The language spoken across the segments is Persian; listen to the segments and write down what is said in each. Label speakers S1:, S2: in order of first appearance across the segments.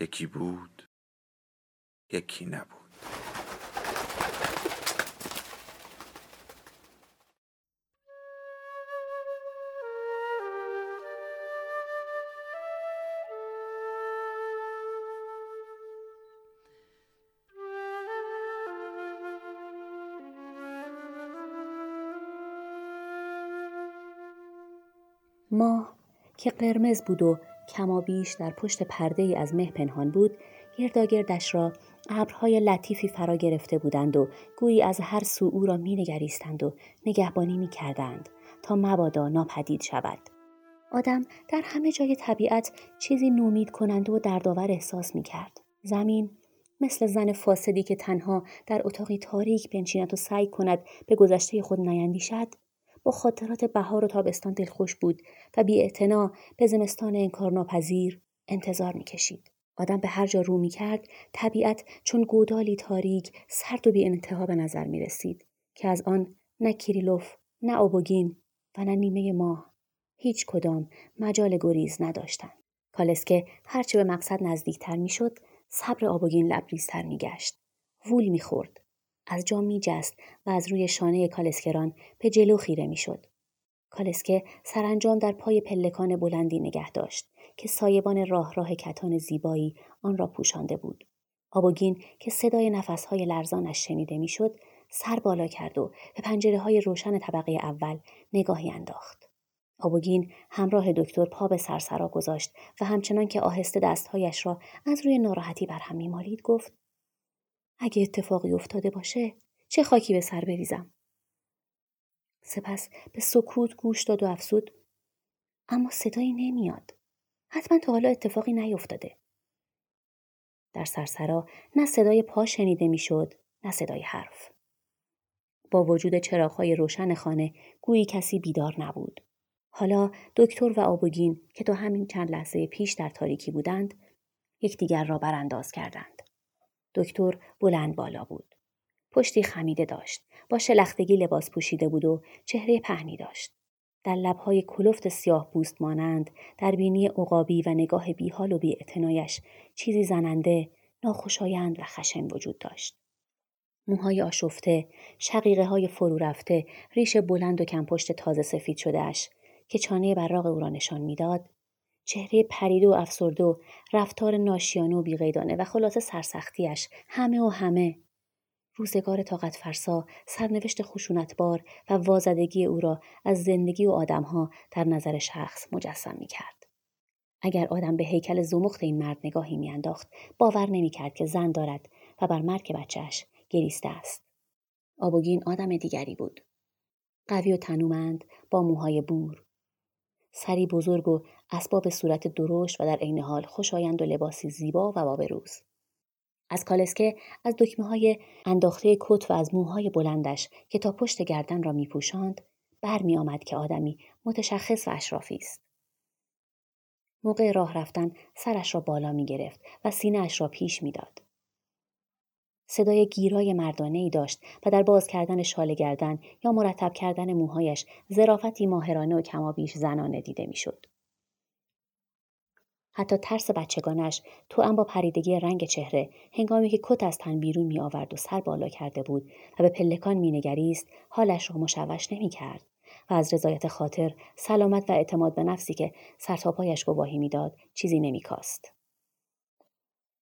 S1: یکی بود یکی نبود.
S2: ماه که قرمز بود و کمابیش در پشت پرده ای از مه پنهان بود گرداگردش را ابرهای لطیفی فرا گرفته بودند و گویی از هر سو او را می نگریستند و نگهبانی می کردند تا مبادا ناپدید شود. آدم در همه جای طبیعت چیزی نومید کنند و دردآور احساس می کرد. زمین مثل زن فاسدی که تنها در اتاقی تاریک بنشیند و سعی کند به گذشته خود نیندیشد با خاطرات بهار و تابستان دلخوش بود و بی به زمستان انکارناپذیر انتظار می‌کشید. آدم به هر جا رو می کرد طبیعت چون گودالی تاریک سرد و بی انتها به نظر می رسید که از آن نه کریلوف نه آبوگین و نه نیمه ماه هیچ کدام مجال گریز نداشتند. کالسکه هرچه به مقصد نزدیکتر می‌شد صبر آبوگین لبریزتر میگشت وول می‌خورد از جا می جست و از روی شانه کالسکران به جلو خیره می شد. کالسکه سرانجام در پای پلکان بلندی نگه داشت که سایبان راه راه کتان زیبایی آن را پوشانده بود. آبوگین که صدای نفسهای لرزانش شنیده می‌شد سر بالا کرد و به پنجره های روشن طبقه اول نگاهی انداخت. آبوگین همراه دکتر پا به سرسرا گذاشت و همچنان که آهسته دستهایش را از روی ناراحتی بر هم میمالید گفت اگه اتفاقی افتاده باشه چه خاکی به سر بریزم؟ سپس به سکوت گوش داد و افسود اما صدایی نمیاد. حتما تا حالا اتفاقی نیفتاده. در سرسرا نه صدای پا شنیده می‌شد نه صدای حرف. با وجود چراغهای روشن خانه گویی کسی بیدار نبود. حالا دکتر و آبوگین که تا همین چند لحظه پیش در تاریکی بودند یکدیگر را برانداز کردند. دکتر بلند بالا بود. پشتی خمیده داشت. با شلختگی لباس پوشیده بود و چهره پهنی داشت. در لبهای کلفت سیاه بوست مانند در بینی عقابی و نگاه بیحال و بی چیزی زننده ناخوشایند و خشن وجود داشت. موهای آشفته، شقیقه های فرو رفته، ریش بلند و کمپشت تازه سفید شدهش که چانه براغ او را نشان می‌داد چهره پریده و افسرده و رفتار ناشیانه و بیقیدانه و خلاصه سرسختیش همه و همه. روزگار طاقت فرسا سرنوشت خشونتبار و وازدگی او را از زندگی و آدمها در نظر شخص مجسم می کرد. اگر آدم به هیکل زمخت این مرد نگاهی میانداخت باور نمی‌کرد که زن دارد و بر مرگ بچهش گریسته است. آبوگین آدم دیگری بود. قوی و تنومند با موهای بور. سری بزرگ و اسباب صورت درشت و در عین حال خوشایند و لباسی زیبا و روز. از کالسکه از دکمه های انداخته کت و از موهای بلندش که تا پشت گردن را می پوشاند برمی آمد که آدمی متشخص و اشرافی است. موقع راه رفتن سرش را بالا می گرفت و سینه اش را پیش می داد. صدای گیرای مردانه ای داشت و در باز کردن شال گردن یا مرتب کردن موهایش ظرافتی ماهرانه و کمابیش زنانه دیده می‌شد. حتی ترس بچگانش تو با پریدگی رنگ چهره هنگامی که کت از تن بیرون می آورد و سر بالا کرده بود و به پلکان می نگریست حالش را مشوش نمی کرد و از رضایت خاطر سلامت و اعتماد به نفسی که سرتاپایش گواهی می‌داد چیزی نمیکاست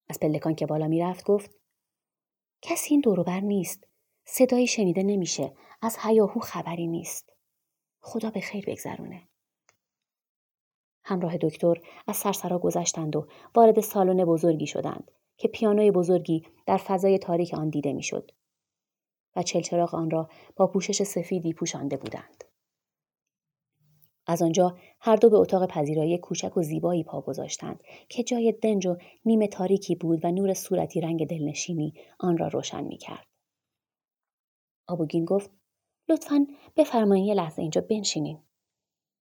S2: از پلکان که بالا می‌رفت گفت کسی این دوروبر نیست. صدایی شنیده نمیشه. از هیاهو خبری نیست. خدا به خیر بگذرونه. همراه دکتر از سرسرا گذشتند و وارد سالن بزرگی شدند که پیانوی بزرگی در فضای تاریک آن دیده می‌شد و چلچراغ آن را با پوشش سفیدی پوشانده بودند. از آنجا هر دو به اتاق پذیرایی کوچک و زیبایی پا گذاشتند که جای دنج و نیمه تاریکی بود و نور صورتی رنگ دلنشینی آن را روشن می کرد. آبوگین گفت لطفا بفرمایید یه لحظه اینجا بنشینین.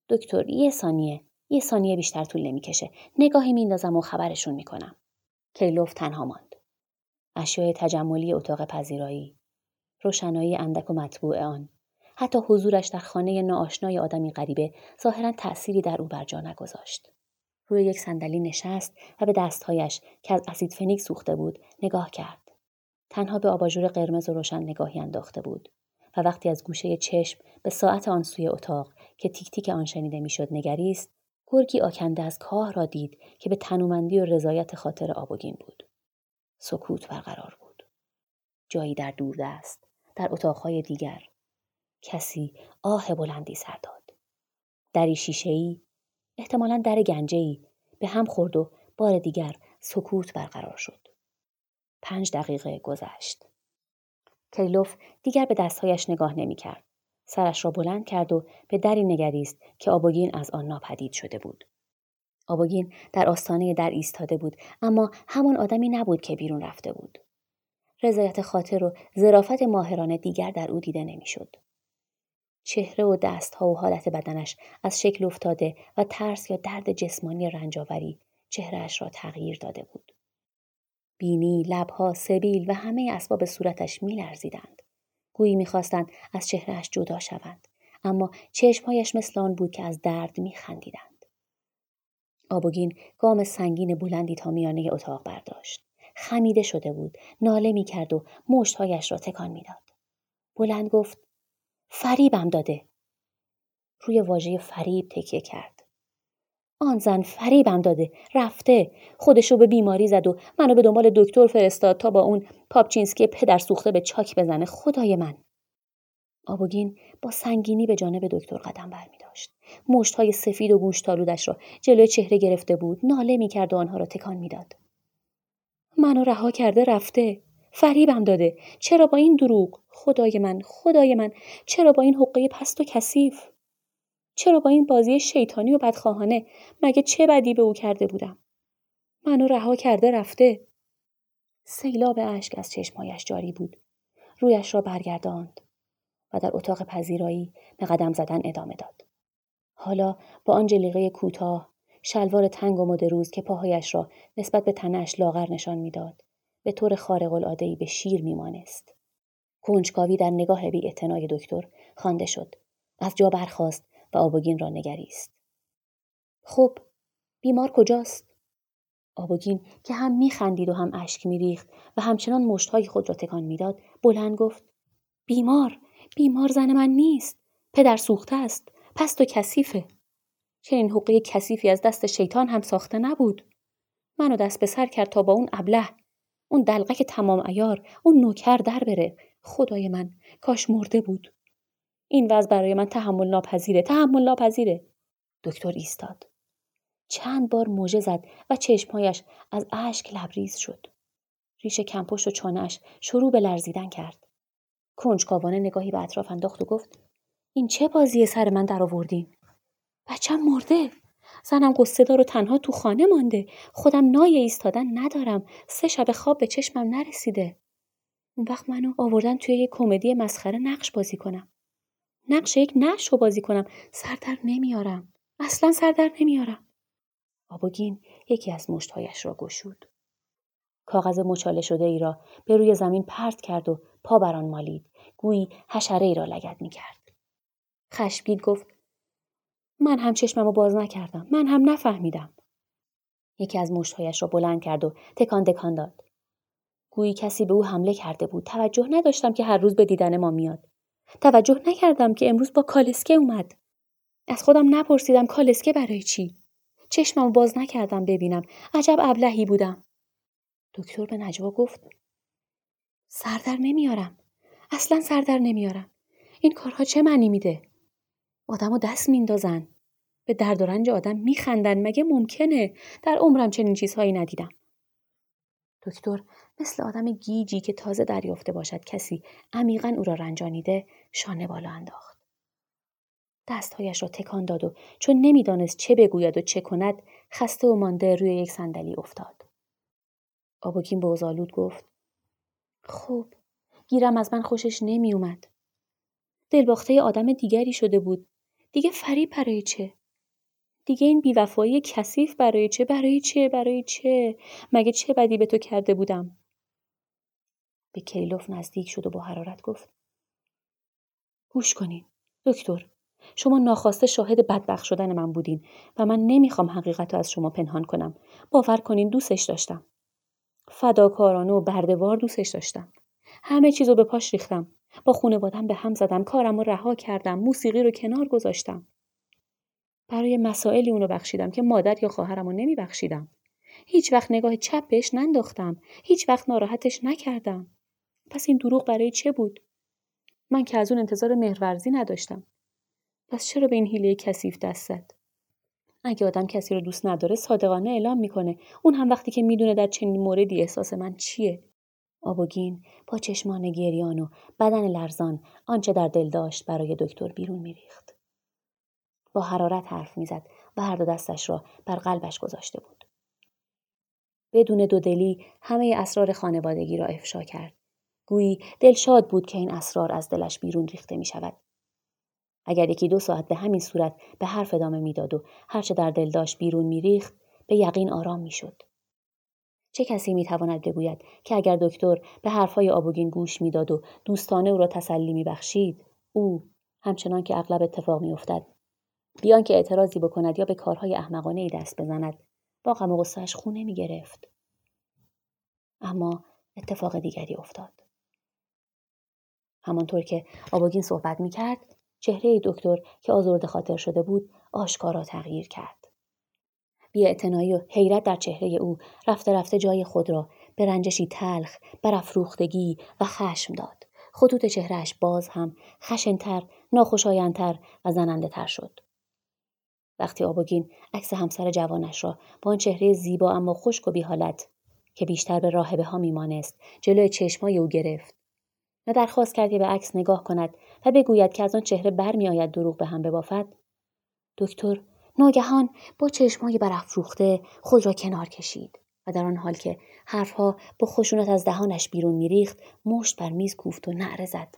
S2: دکتر یه ثانیه یه ثانیه بیشتر طول نمی‌کشه. نگاهی میندازم و خبرشون می‌کنم. کیلوف تنها ماند. اشیای تجملی اتاق پذیرایی. روشنایی اندک و مطبوع آن. حتی حضورش در خانه ناآشنای آدمی غریبه ظاهرا تأثیری در او بر جا نگذاشت. روی یک صندلی نشست و به دستهایش که از اسید فنیک سوخته بود نگاه کرد. تنها به آباژور قرمز و روشن نگاهی انداخته بود و وقتی از گوشه چشم به ساعت آن سوی اتاق که تیک تیک آن شنیده می‌شد نگریست گرگی آکنده از کاه را دید که به تنومندی و رضایت خاطر آبوگین بود. سکوت برقرار بود. جایی در دوردست در اتاقهای دیگر. کسی آه بلندی سر داد. دری شیشهای احتمالا در گنجهای به هم خورد و بار دیگر سکوت برقرار شد. پنج دقیقه گذشت. کیلوف دیگر به دستهایش نگاه نمی‌کرد. سرش را بلند کرد و به دری نگریست که آبوگین از آن ناپدید شده بود. آبوگین در آستانه در ایستاده بود اما همان آدمی نبود که بیرون رفته بود. رضایت خاطر و ظرافت ماهرانه دیگر در او دیده نمی‌شد. چهره و دستها و حالت بدنش از شکل افتاده و ترس یا درد جسمانی رنجاوری چهرهش را تغییر داده بود. بینی، لبها، سبیل و همه اسباب صورتش میلرزیدند. گویی می‌خواستند از چهرهش جدا شوند اما چشمهایش مثل آن بود که از درد میخندیدند. آبوگین گام سنگین بلندی تا میانه اتاق برداشت. خمیده شده بود ناله می‌کرد و مشتهایش را تکان می‌داد. بلند گفت فریبم داده. روی واژه فریب تکیه کرد. آن زن فریبم داده رفته خودشو به بیماری زد و منو به دنبال دکتر فرستاد تا با اون پاپچینسکی پدر سوخته به چاک بزنه خدای من آبوگین با سنگینی به جانب دکتر قدم برمی داشت. مشت های سفید و گوش تالودش را جلوی چهره گرفته بود. ناله می کرد و آنها را تکان می‌داد. منو رها کرده رفته. فریبم داده. چرا با این دروغ؟ خدای من، خدای من، چرا با این حقه پست و کثیف؟ چرا با این بازی شیطانی و بدخواهانه؟ مگه چه بدی به او کرده بودم؟ منو رها کرده رفته. سیلاب اشک از چشمهایش جاری بود. رویش را برگرداند و در اتاق پذیرایی به قدم زدن ادامه داد. حالا با آن جلیقه کوتاه شلوار تنگ و مدروز که پاهایش را نسبت به تنش لاغر نشان می‌داد به طور خارق العاده به شیر میمانست. کنجکاوی در نگاه بی دکتر خوانده شد. از جا برخاست و آبوگین را نگریست. خب بیمار کجاست؟ آبوگین که هم میخندید و هم اشک میریخت و همچنان مشتهای خود را تکان می‌داد بلند گفت بیمار بیمار زن من نیست پدر سوخته است پست و کثیفه چنین حقه کثیفی از دست شیطان هم ساخته نبود منو دست به سر کرد تا با اون ابله اون دلقک تمام ایار اون نوکر در بره خدای من کاش مرده بود این وضع برای من تحمل ناپذیره تحمل ناپذیره دکتر ایستاد. چند بار موجه زد و چشمهایش از اشک لبریز شد. ریش کمپشت و چانهاش شروع به لرزیدن کرد. کنجکاوانه نگاهی به اطراف انداخت و گفت این چه بازی سر من در آوردین؟ بچم مرده. زنم قصه دار و تنها تو خانه مانده. خودم نای ایستادن ندارم. سه شب خواب به چشمم نرسیده. اون وقت منو آوردن توی یه کمدی مسخره نقش بازی کنم. نقش یک نقش رو بازی کنم. سردر نمیارم. اصلا سردر نمیارم. آبوگین یکی از مشتهایش را گشود. کاغذ مچاله شده ای را به روی زمین پرت کرد و پا بر آن مالید. گویی حشره ای را لگد می کرد. خشمگین گفت من هم چشمم رو باز نکردم. من هم نفهمیدم. یکی از مشتهایش را بلند کرد و تکان تکان داد. گویی کسی به او حمله کرده بود. توجه نداشتم که هر روز به دیدن ما میاد. توجه نکردم که امروز با کالسکه اومد. از خودم نپرسیدم کالسکه برای چی؟ چشمم باز نکردم ببینم. عجب ابلهی بودم. دکتر به نجوا گفت سردر نمیارم. اصلا سردر نمیارم. این کارها چه معنی میده؟ آدمو دست میندازن. به درد و رنج آدم میخندن مگه ممکنه؟ در عمرم چنین چیزهایی ندیدم. دکتر مثل آدم گیجی که تازه دریافته باشد کسی عمیقا او را رنجانیده شانه بالا انداخت دستهایش را تکان داد و چون نمی‌دانست چه بگوید و چه کند خسته و مانده روی یک صندلی افتاد آبوکین به اوزالود گفت خب گیرم از من خوشش نمی اومد. دلباخته آدم دیگری شده بود. دیگه فریب برای چه؟ دیگه این بیوفایی کثیف برای چه؟ برای چه؟ برای چه؟ مگه چه بدی به تو کرده بودم؟ به کیلوف نزدیک شد و با حرارت گفت گوش کنین دکتر شما ناخواسته شاهد بدبخت شدن من بودین و من نمی‌خوام حقیقت رو از شما پنهان کنم باور کنین دوستش داشتم فداکارانه و بردوار دوستش داشتم همه چیز رو به پاش ریختم با خونوادم به هم زدم کارم رو رها کردم موسیقی رو کنار گذاشتم برای مسائلی اونو بخشیدم که مادر یا خواهرم رو نمی بخشیدم. هیچ وقت نگاه چپ بهش ننداختم. هیچ وقت ناراحتش نکردم. پس این دروغ برای چه بود؟ من که از اون انتظار مهرورزی نداشتم. پس چرا به این حیله کثیف دست زد؟ اگه آدم کسی رو دوست نداره صادقانه اعلام می‌کنه اون هم وقتی که می‌دونه در چنین موردی احساس من چیه آبوگین با چشمان گریان و بدن لرزان آنچه در دل داشت برای دکتر بیرون میریخت با حرارت حرف می‌زد و هر دو دستش را بر قلبش گذاشته بود بدون دودلی همه اسرار خانوادگی را افشا کرد گویی دلشاد بود که این اسرار از دلش بیرون ریخته می شود. اگر یکی دو ساعت به همین صورت به حرف ادامه می‌داد و هرچه در دل داشت بیرون میریخت به یقین آرام می‌شد. چه کسی می‌تواند بگوید که اگر دکتر به حرفهای آبوگین گوش می‌داد و دوستانه او را تسلی میبخشید او همچنان که اغلب اتفاق میافتد. بیان که اعتراضی بکند یا به کارهای احمقانه ای دست بزند با غم و غصهاش خونه می‌گرفت اما اتفاق دیگری افتاد. همانطور که آبوگین صحبت می‌کرد چهره دکتر که آزرده خاطر شده بود آشکارا تغییر کرد. بی و حیرت در چهره او رفته رفته جای خود را به رنجشی تلخ، برافروختگی و خشم داد. خطوط چهرهش باز هم خشنتر، ناخوشایندتر و زننده تر شد. وقتی آبوگین عکس همسر جوانش را با آن چهره زیبا اما خشک و بیحالت که بیشتر به راهبه ها میمانست جلوی چشمای او گرفت و درخواست کرد که به عکس نگاه کند و بگوید که از آن چهره برمیآید دروغ به هم ببافد. دکتر ناگهان با چشمهای برافروخته خود را کنار کشید و در آن حال که حرفها با خشونت از دهانش بیرون میریخت مشت بر میز کوفت و نعره زد.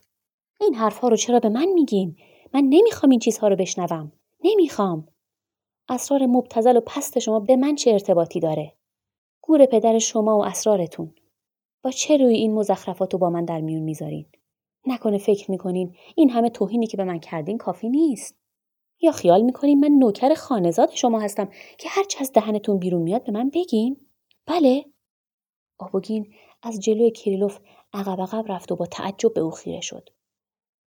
S2: این حرفها رو چرا به من میگین؟ من نمی‌خوام این چیزها رو بشنوم. نمی‌خوام. اسرار مبتزل و پست شما به من چه ارتباطی داره؟ گور پدر شما و اسرارتون. با چه روی این مزخرفات رو با من در میون می‌ذارین؟ نکنه فکر می‌کنین این همه توهینی که به من کردین کافی نیست. یا خیال می‌کنین من نوکر خانزاد شما هستم که هرچه از دهنتون بیرون میاد به من بگین؟ بله. آبوگین از جلوی کریلوف عقب عقب رفت و با تعجب به او خیره شد.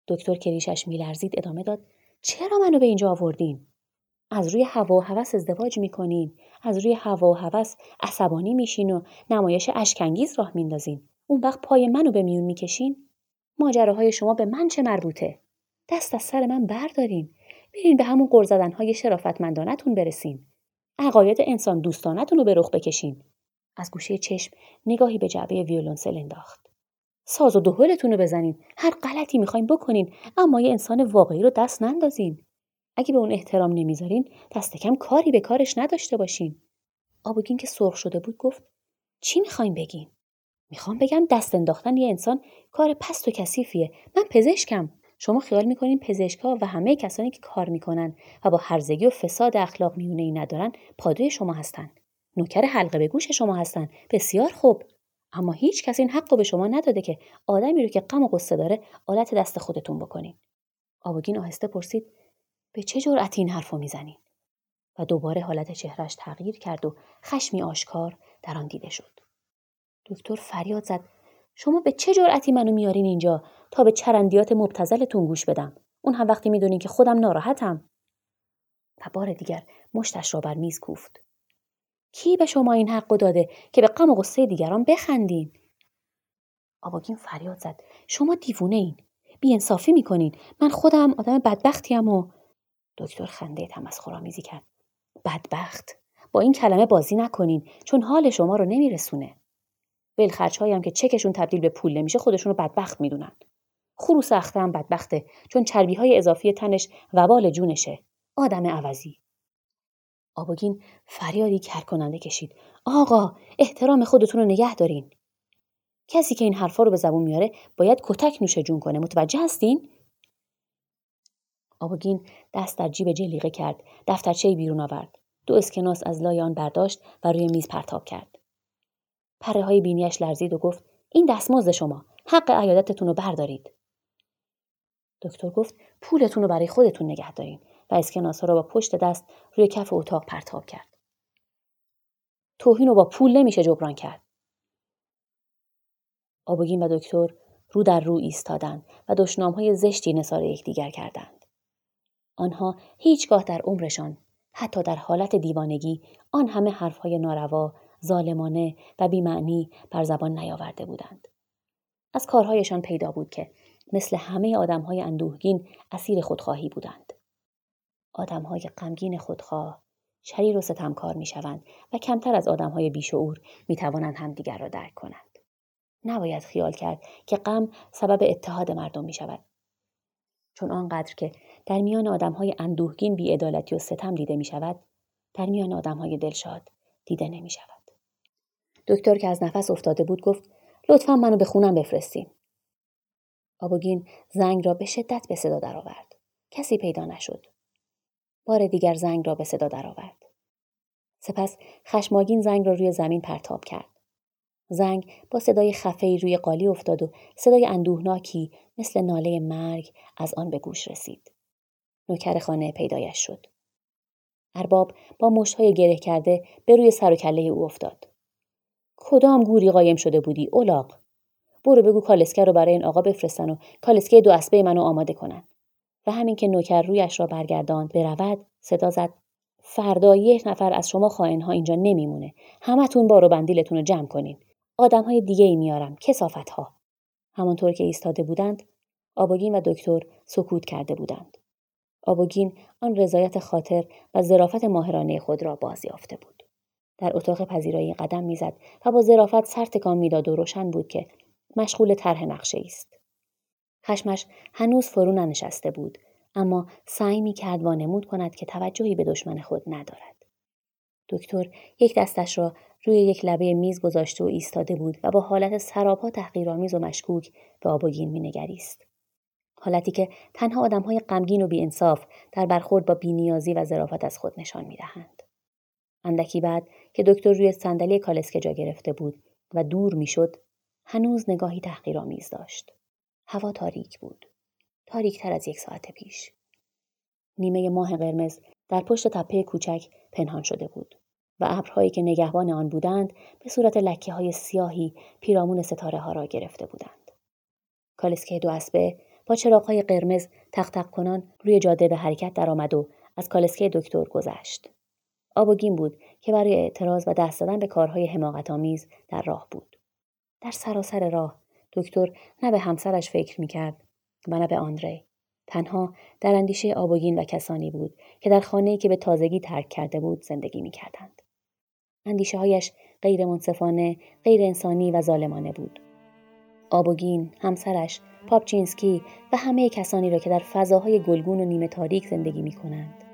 S2: دکتر کریشش میلرزید ادامه داد. چرا منو به اینجا آوردین؟ از روی هوا و هوس ازدواج می‌کنین. از روی هوا و هوس عصبانی میشین و نمایش اشکنگیز راه میندازین. اون وقت پای منو به میون می‌کشین. ماجراهای شما به من چه مربوطه؟ دست از سر من بردارین. برین به همون قر های شرافتمندانتون برسین. عقاید انسان دوستانتون رو به رخ بکشین. از گوشه چشم نگاهی به جعبه ویولونسل انداخت. ساز و دهلتون رو بزنین. هر غلطی می‌خواین بکنین اما یه انسان واقعی رو دست نندازین. اگه به اون احترام نمی‌ذارین دست کم کاری به کارش نداشته باشین. آبوگین که سرخ شده بود گفت چی می‌خواین بگین؟ می‌خوام بگم دست انداختن یه انسان کار پست و کثیفیه. من پزشکم. شما خیال می‌کنین پزشکها و همه کسانی که کار می‌کنن و با هرزگی و فساد اخلاق میونه ای ندارن پادوی شما هستن. نوکر حلقه به گوش شما هستن. بسیار خوب. اما هیچ کس این حق رو به شما نداده که آدمی رو که غم و قصه داره آلت دست خودتون بکنین. آبوگین آهسته پرسید به چه جرأتی این حرفو می‌زنین؟ و دوباره حالت چهرش تغییر کرد و خشمی آشکار در آن دیده شد. دکتر فریاد زد. شما به چه جرأتی منو میارین اینجا تا به چرندیات مبتزلتون گوش بدم؟ اون هم وقتی می‌دونین که خودم ناراحتم. و بار دیگر مشتش را بر میز کوفت. کی به شما این حق داده که به غم و غصه دیگران بخندین؟ آباگین فریاد زد. شما دیوونه این. بیانصافی می‌کنین. من خودم آدم بدبختیم و دکتر خنده تمسخرآمیزی کرد بدبخت با این کلمه بازی نکنین چون حال شما رو نمیرسونه ولخرج هم که چکشون تبدیل به پول نمیشه خودشون رو بدبخت می‌دونن خروس اخته هم بدبخته چون چربی های اضافی تنش وبال جونشه. آدم عوضی. آبوگین فریادی کر کننده کشید. آقا احترام خودتون رو نگه دارین. کسی که این حرفا رو به زبون میاره باید کتک نوش جون کنه. متوجه هستین؟ آبوگین دست در جیب جلیقه کرد. دفترچه بیرون آورد. دو اسکناس از لای آن برداشت و روی میز پرتاب کرد. پره های بینیش لرزید و گفت این دستمزد شما. حق عیادتتون رو بردارید. دکتر گفت پولتون رو برای خودتون نگه دارین و اسکناس ها را با پشت دست روی کف اتاق پرتاب کرد. توهین رو با پول نمیشه جبران کرد. آبوگین و دکتر رو در رو ایستادند و دشنام های زشتی نثار یکدیگر کردند. آنها هیچگاه در عمرشان حتی در حالت دیوانگی آن همه حرفهای ناروا، ظالمانه و بیمعنی بر زبان نیاورده بودند. از کارهایشان پیدا بود که مثل همه آدمهای اندوهگین اسیر خودخواهی بودند. آدمهای غمگین خودخواه شریر و ستمکار می‌شوند و کمتر از آدمهای بیشعور می‌توانند همدیگر را درک کنند. نباید خیال کرد که غم سبب اتحاد مردم می شود. چون آنقدر که در میان آدمهای اندوهگین بیعدالتی و ستم دیده می شود، در میان آدمهای دلشاد دیده نمی شود. دکتر که از نفس افتاده بود گفت لطفا منو به خونم بفرستین. آبوگین زنگ را به شدت به صدا درآورد. کسی پیدا نشد. بار دیگر زنگ را به صدا درآورد. سپس خشماگین زنگ را روی زمین پرتاب کرد. زنگ با صدای خفهی روی قالی افتاد و صدای اندوهناکی مثل ناله مرگ از آن به گوش رسید. نوکر خانه پیدایش شد. ارباب با مشتهای گره کرده به روی سر و کله او افتاد. کدام گوری قایم شده بودی اولاق برو بگو کالسکه رو برای این آقا بفرستن و کالسکه دو اسبه منو آماده کنن. و همین که نوکر رویش را برگرداند برود صدا زد. فردا یک نفر از شما ها اینجا نمیمونه. همتون بارو بندیلتون رو جمع کنین. های دیگه ای میارم. کسافت ها همانطور که ایستاده بودند آبوگین و دکتر سکوت کرده بودند آبوگین آن رضایت خاطر و ظرافت ماهرانه خود را بازیافته بود در اتاق پذیرایی قدم می‌زد و با ظرافت سر تکان می‌داد و روشن بود که مشغول طرح نقشه است. خشمش هنوز فرو ننشسته بود اما سعی می کرد وانمود کند که توجهی به دشمن خود ندارد. دکتر یک دستش را روی یک لبه میز گذاشته و ایستاده بود و با حالت سراپا تحقیرآمیز و مشکوک به آبوگین مینگریست. حالتی که تنها آدمهای غمگین و بیانصاف در برخورد با بینیازی و ظرافت از خود نشان می‌دهند. اندکی بعد که دکتر روی صندلی کالسکه جا گرفته بود و دور می‌شد هنوز نگاهی تحقیرآمیز داشت. هوا تاریک بود. تر از یک ساعت پیش. نیمه ماه قرمز در پشت تپه کوچک پنهان شده بود و ابرهایی که نگهبان آن بودند به صورت لکه های سیاهی پیرامون ستاره ها را گرفته بودند. کالسکه دو اسبه با چراغهای قرمز تق تق کنان روی جاده به حرکت درآمد و از کالسکه دکتر گذشت. آبوگین بود که برای اعتراض و دست دادن به کارهای حماقتآمیز در راه بود. در سراسر راه دکتر نه به همسرش فکر می‌کرد و نه به آندری تنها در اندیشه آبوگین و کسانی بود که در خانه‌ای که به تازگی ترک کرده بود زندگی می‌کردند اندیشه هایش غیر منصفانه، غیر انسانی و ظالمانه بود. آبوگین، همسرش، پاپچینسکی و همه کسانی را که در فضاهای گلگون و نیمه تاریک زندگی می کنند.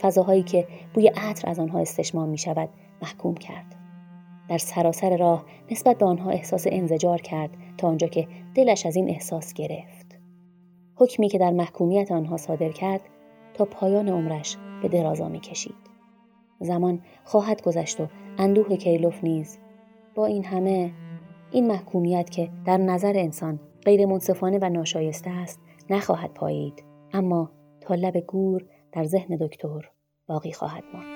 S2: فضاهایی که بوی عطر از آنها استشمام می شود محکوم کرد. در سراسر راه نسبت به آنها احساس انزجار کرد تا آنجا که دلش از این احساس گرفت. حکمی که در محکومیت آنها صادر کرد تا پایان عمرش به درازا می کشید. زمان خواهد گذشت و اندوه کیلوف نیز با این همه این محکومیت که در نظر انسان غیر منصفانه و ناشایسته است نخواهد پایید اما تا گور در ذهن دکتر باقی خواهد ماند.